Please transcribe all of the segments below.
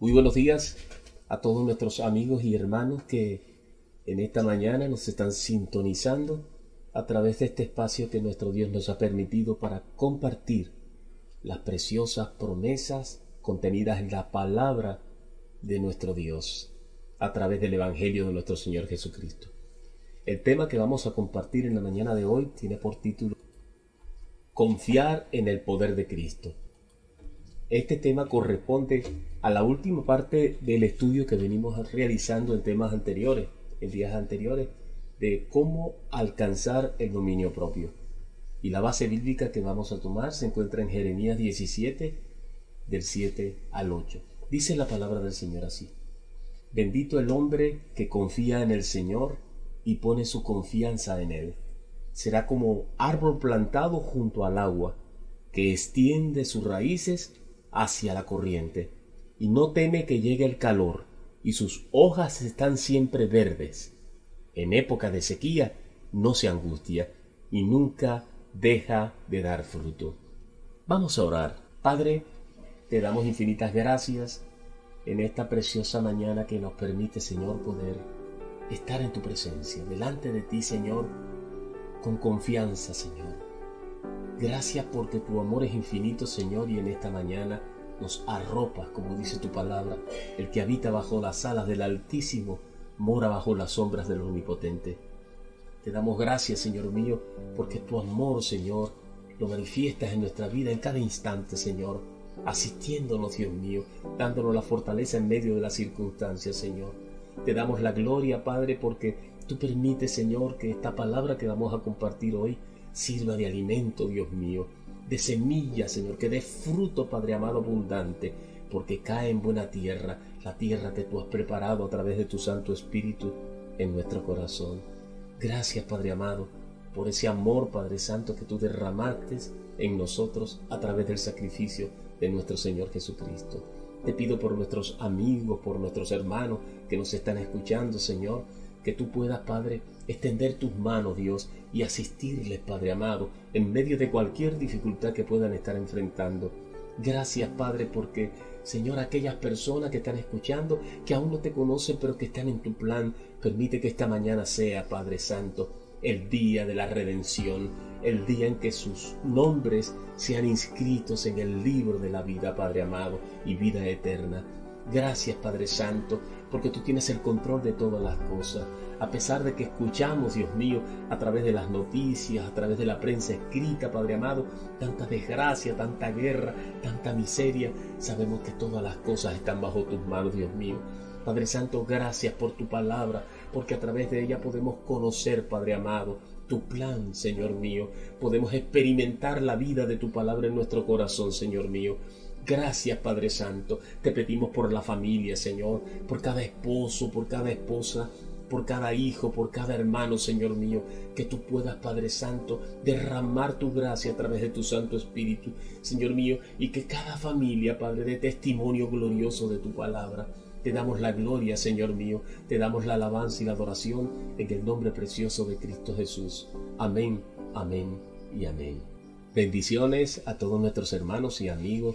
Muy buenos días a todos nuestros amigos y hermanos que en esta mañana nos están sintonizando a través de este espacio que nuestro Dios nos ha permitido para compartir las preciosas promesas contenidas en la palabra de nuestro Dios a través del Evangelio de nuestro Señor Jesucristo. El tema que vamos a compartir en la mañana de hoy tiene por título Confiar en el poder de Cristo. Este tema corresponde a la última parte del estudio que venimos realizando en temas anteriores, en días anteriores, de cómo alcanzar el dominio propio. Y la base bíblica que vamos a tomar se encuentra en Jeremías 17, del 7 al 8. Dice la palabra del Señor así. Bendito el hombre que confía en el Señor y pone su confianza en Él. Será como árbol plantado junto al agua, que extiende sus raíces hacia la corriente, y no teme que llegue el calor, y sus hojas están siempre verdes. En época de sequía no se angustia, y nunca deja de dar fruto. Vamos a orar. Padre, te damos infinitas gracias en esta preciosa mañana que nos permite, Señor, poder estar en tu presencia, delante de ti, Señor, con confianza, Señor Gracias porque tu amor es infinito, Señor, y en esta mañana nos arropas, como dice tu palabra. El que habita bajo las alas del Altísimo mora bajo las sombras del Omnipotente. Te damos gracias, Señor mío, porque tu amor, Señor, lo manifiestas en nuestra vida en cada instante, Señor, asistiéndonos, Dios mío, dándonos la fortaleza en medio de las circunstancias, Señor. Te damos la gloria, Padre, porque tú permites, Señor, que esta palabra que vamos a compartir hoy sirva de alimento, Dios mío, de semilla, Señor, que dé fruto, Padre amado, abundante, porque cae en buena tierra, la tierra que tú has preparado a través de tu Santo Espíritu en nuestro corazón. Gracias, Padre amado, por ese amor, Padre Santo, que tú derramaste en nosotros a través del sacrificio de nuestro Señor Jesucristo. Te pido por nuestros amigos, por nuestros hermanos que nos están escuchando, Señor, que tú puedas, Padre, extender tus manos, Dios, y asistirles, Padre amado, en medio de cualquier dificultad que puedan estar enfrentando. Gracias, Padre, porque, Señor, aquellas personas que están escuchando, que aún no te conocen, pero que están en tu plan, permite que esta mañana sea, Padre Santo, el día de la redención, el día en que sus nombres sean inscritos en el libro de la vida, Padre amado, y vida eterna. Gracias Padre Santo, porque tú tienes el control de todas las cosas. A pesar de que escuchamos, Dios mío, a través de las noticias, a través de la prensa escrita, Padre amado, tanta desgracia, tanta guerra, tanta miseria, sabemos que todas las cosas están bajo tus manos, Dios mío. Padre Santo, gracias por tu palabra, porque a través de ella podemos conocer, Padre amado, tu plan, Señor mío. Podemos experimentar la vida de tu palabra en nuestro corazón, Señor mío. Gracias, Padre Santo. Te pedimos por la familia, Señor, por cada esposo, por cada esposa, por cada hijo, por cada hermano, Señor mío, que tú puedas, Padre Santo, derramar tu gracia a través de tu Santo Espíritu, Señor mío, y que cada familia, Padre, dé testimonio glorioso de tu palabra. Te damos la gloria, Señor mío, te damos la alabanza y la adoración en el nombre precioso de Cristo Jesús. Amén, amén y amén. Bendiciones a todos nuestros hermanos y amigos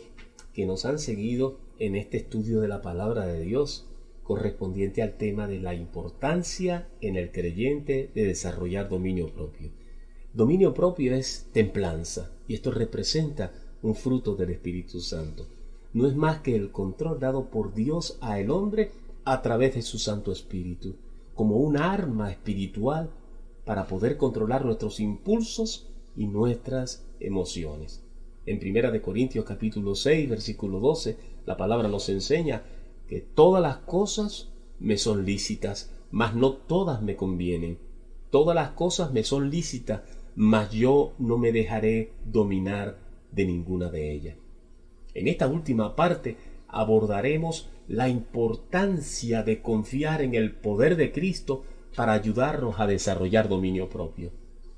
que nos han seguido en este estudio de la palabra de Dios correspondiente al tema de la importancia en el creyente de desarrollar dominio propio. Dominio propio es templanza y esto representa un fruto del Espíritu Santo. No es más que el control dado por Dios a el hombre a través de su Santo Espíritu, como un arma espiritual para poder controlar nuestros impulsos y nuestras emociones. En Primera de Corintios capítulo 6, versículo 12, la palabra nos enseña que todas las cosas me son lícitas, mas no todas me convienen. Todas las cosas me son lícitas, mas yo no me dejaré dominar de ninguna de ellas. En esta última parte abordaremos la importancia de confiar en el poder de Cristo para ayudarnos a desarrollar dominio propio.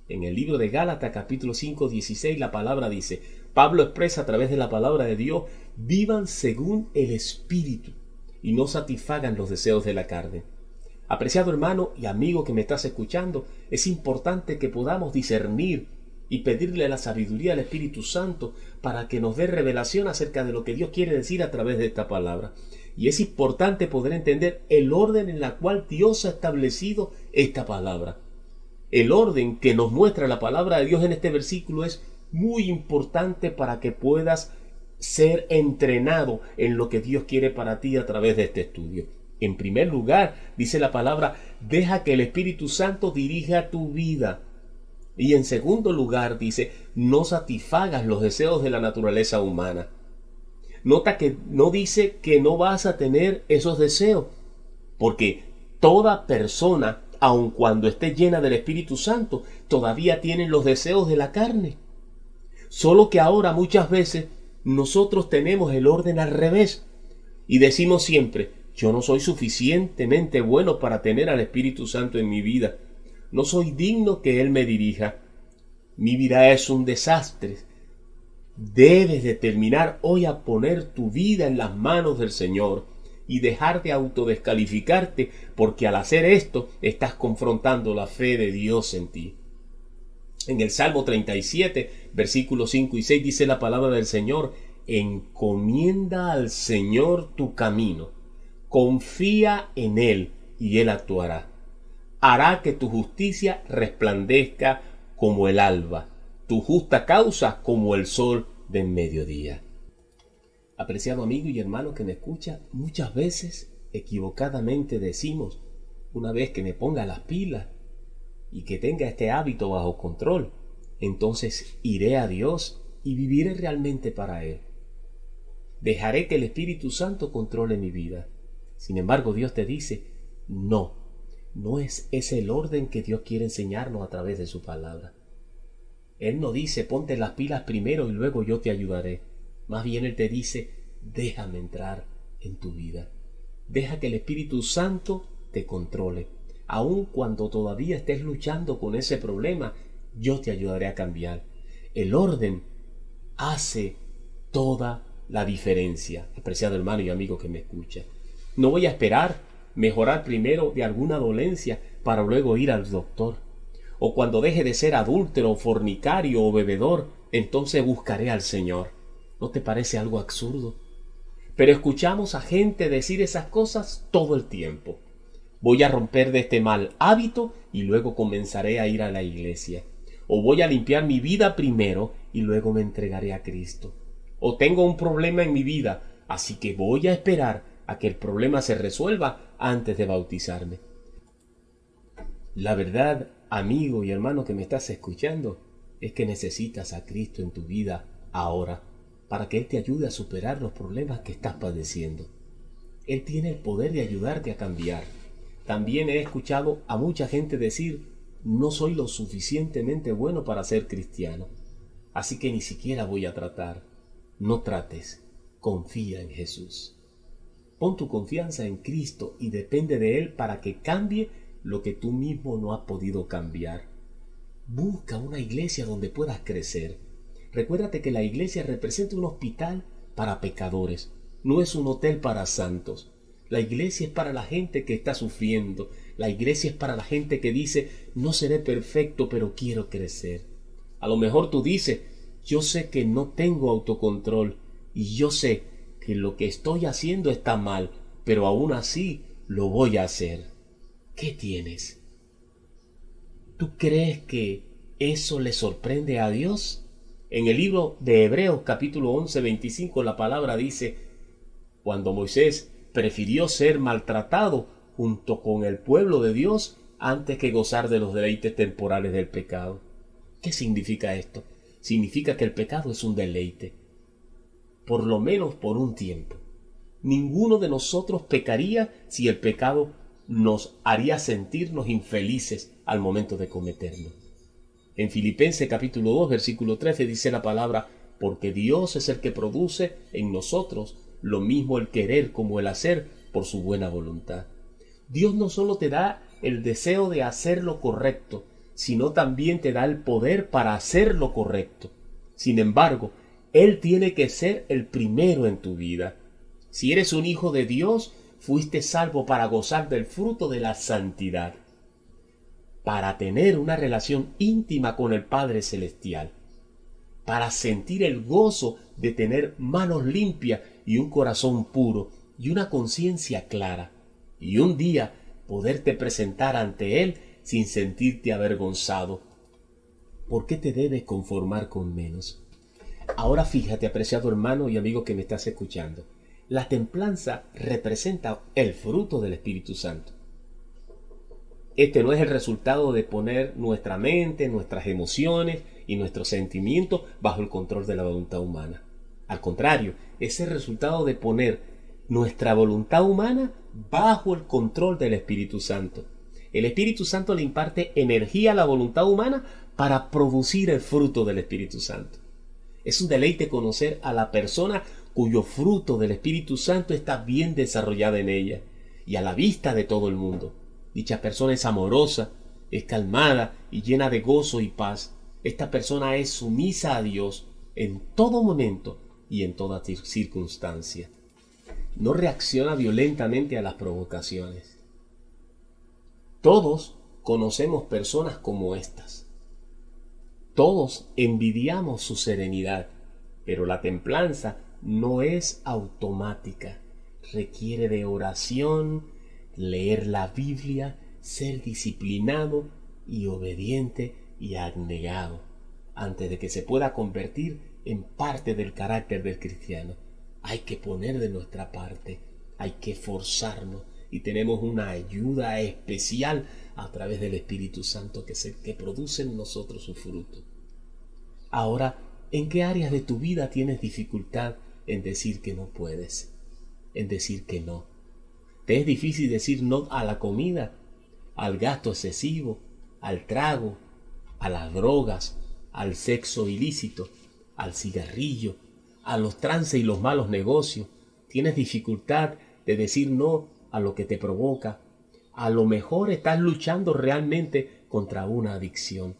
En el libro de Gálatas capítulo 5, 16 la palabra dice, Pablo expresa a través de la palabra de Dios, vivan según el Espíritu y no satisfagan los deseos de la carne. Apreciado hermano y amigo que me estás escuchando, es importante que podamos discernir y pedirle la sabiduría al Espíritu Santo para que nos dé revelación acerca de lo que Dios quiere decir a través de esta palabra. Y es importante poder entender el orden en la cual Dios ha establecido esta palabra. El orden que nos muestra la palabra de Dios en este versículo es muy importante para que puedas ser entrenado en lo que Dios quiere para ti a través de este estudio. En primer lugar, dice la palabra, deja que el Espíritu Santo dirija tu vida. Y en segundo lugar, dice, no satisfagas los deseos de la naturaleza humana. Nota que no dice que no vas a tener esos deseos, porque toda persona, aun cuando esté llena del Espíritu Santo, todavía tiene los deseos de la carne. Solo que ahora muchas veces nosotros tenemos el orden al revés y decimos siempre, yo no soy suficientemente bueno para tener al Espíritu Santo en mi vida. No soy digno que Él me dirija. Mi vida es un desastre. Debes determinar hoy a poner tu vida en las manos del Señor y dejar de autodescalificarte porque al hacer esto estás confrontando la fe de Dios en ti. En el Salmo 37, versículos 5 y 6 dice la palabra del Señor, encomienda al Señor tu camino, confía en Él y Él actuará. Hará que tu justicia resplandezca como el alba tu justa causa como el sol del mediodía. Apreciado amigo y hermano que me escucha, muchas veces equivocadamente decimos, una vez que me ponga las pilas y que tenga este hábito bajo control, entonces iré a Dios y viviré realmente para Él. Dejaré que el Espíritu Santo controle mi vida. Sin embargo, Dios te dice, no, no es ese el orden que Dios quiere enseñarnos a través de su palabra. Él no dice ponte las pilas primero y luego yo te ayudaré. Más bien Él te dice déjame entrar en tu vida. Deja que el Espíritu Santo te controle. Aun cuando todavía estés luchando con ese problema, yo te ayudaré a cambiar. El orden hace toda la diferencia, apreciado hermano y amigo que me escucha. No voy a esperar mejorar primero de alguna dolencia para luego ir al doctor o cuando deje de ser adúltero, fornicario o bebedor, entonces buscaré al Señor. ¿No te parece algo absurdo? Pero escuchamos a gente decir esas cosas todo el tiempo. Voy a romper de este mal hábito y luego comenzaré a ir a la iglesia. O voy a limpiar mi vida primero y luego me entregaré a Cristo. O tengo un problema en mi vida, así que voy a esperar a que el problema se resuelva antes de bautizarme. La verdad amigo y hermano que me estás escuchando, es que necesitas a Cristo en tu vida ahora para que Él te ayude a superar los problemas que estás padeciendo. Él tiene el poder de ayudarte a cambiar. También he escuchado a mucha gente decir, no soy lo suficientemente bueno para ser cristiano, así que ni siquiera voy a tratar. No trates, confía en Jesús. Pon tu confianza en Cristo y depende de Él para que cambie lo que tú mismo no has podido cambiar. Busca una iglesia donde puedas crecer. Recuérdate que la iglesia representa un hospital para pecadores, no es un hotel para santos. La iglesia es para la gente que está sufriendo. La iglesia es para la gente que dice, no seré perfecto, pero quiero crecer. A lo mejor tú dices, yo sé que no tengo autocontrol y yo sé que lo que estoy haciendo está mal, pero aún así lo voy a hacer. ¿Qué tienes? ¿Tú crees que eso le sorprende a Dios? En el libro de Hebreos capítulo 11, 25 la palabra dice, cuando Moisés prefirió ser maltratado junto con el pueblo de Dios antes que gozar de los deleites temporales del pecado. ¿Qué significa esto? Significa que el pecado es un deleite, por lo menos por un tiempo. Ninguno de nosotros pecaría si el pecado nos haría sentirnos infelices al momento de cometerlo. En Filipenses capítulo 2 versículo 13 dice la palabra, porque Dios es el que produce en nosotros lo mismo el querer como el hacer por su buena voluntad. Dios no solo te da el deseo de hacer lo correcto, sino también te da el poder para hacer lo correcto. Sin embargo, Él tiene que ser el primero en tu vida. Si eres un hijo de Dios, fuiste salvo para gozar del fruto de la santidad, para tener una relación íntima con el Padre Celestial, para sentir el gozo de tener manos limpias y un corazón puro, y una conciencia clara, y un día poderte presentar ante Él sin sentirte avergonzado. ¿Por qué te debes conformar con menos? Ahora fíjate, apreciado hermano y amigo que me estás escuchando, la templanza representa el fruto del Espíritu Santo. Este no es el resultado de poner nuestra mente, nuestras emociones y nuestros sentimientos bajo el control de la voluntad humana. Al contrario, es el resultado de poner nuestra voluntad humana bajo el control del Espíritu Santo. El Espíritu Santo le imparte energía a la voluntad humana para producir el fruto del Espíritu Santo. Es un deleite conocer a la persona cuyo fruto del Espíritu Santo está bien desarrollada en ella y a la vista de todo el mundo. Dicha persona es amorosa, es calmada y llena de gozo y paz. Esta persona es sumisa a Dios en todo momento y en toda circunstancia. No reacciona violentamente a las provocaciones. Todos conocemos personas como estas. Todos envidiamos su serenidad, pero la templanza no es automática. Requiere de oración, leer la Biblia, ser disciplinado y obediente y abnegado, antes de que se pueda convertir en parte del carácter del cristiano. Hay que poner de nuestra parte, hay que forzarnos y tenemos una ayuda especial a través del Espíritu Santo que, se, que produce en nosotros su fruto. Ahora, ¿en qué áreas de tu vida tienes dificultad en decir que no puedes? En decir que no te es difícil decir no a la comida, al gasto excesivo, al trago, a las drogas, al sexo ilícito, al cigarrillo, a los trances y los malos negocios. Tienes dificultad de decir no a lo que te provoca. A lo mejor estás luchando realmente contra una adicción.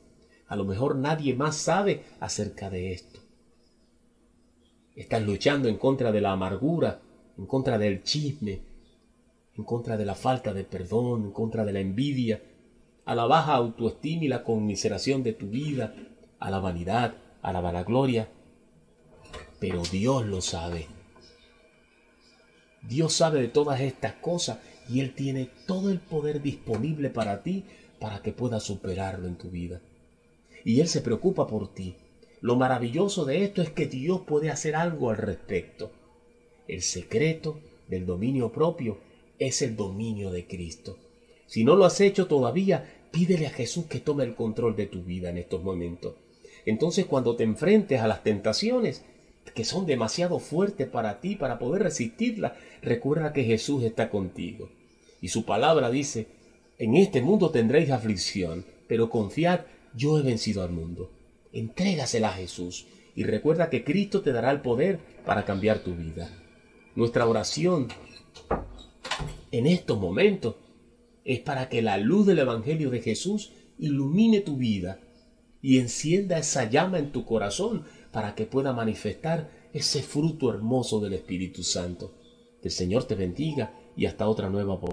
A lo mejor nadie más sabe acerca de esto. Estás luchando en contra de la amargura, en contra del chisme, en contra de la falta de perdón, en contra de la envidia, a la baja autoestima y la conmiseración de tu vida, a la vanidad, a la vanagloria. Pero Dios lo sabe. Dios sabe de todas estas cosas y Él tiene todo el poder disponible para ti para que puedas superarlo en tu vida. Y Él se preocupa por ti. Lo maravilloso de esto es que Dios puede hacer algo al respecto. El secreto del dominio propio es el dominio de Cristo. Si no lo has hecho todavía, pídele a Jesús que tome el control de tu vida en estos momentos. Entonces cuando te enfrentes a las tentaciones, que son demasiado fuertes para ti, para poder resistirlas, recuerda que Jesús está contigo. Y su palabra dice, en este mundo tendréis aflicción, pero confiad, yo he vencido al mundo. Entrégasela a Jesús y recuerda que Cristo te dará el poder para cambiar tu vida. Nuestra oración en estos momentos es para que la luz del Evangelio de Jesús ilumine tu vida y encienda esa llama en tu corazón para que pueda manifestar ese fruto hermoso del Espíritu Santo. Que el Señor te bendiga y hasta otra nueva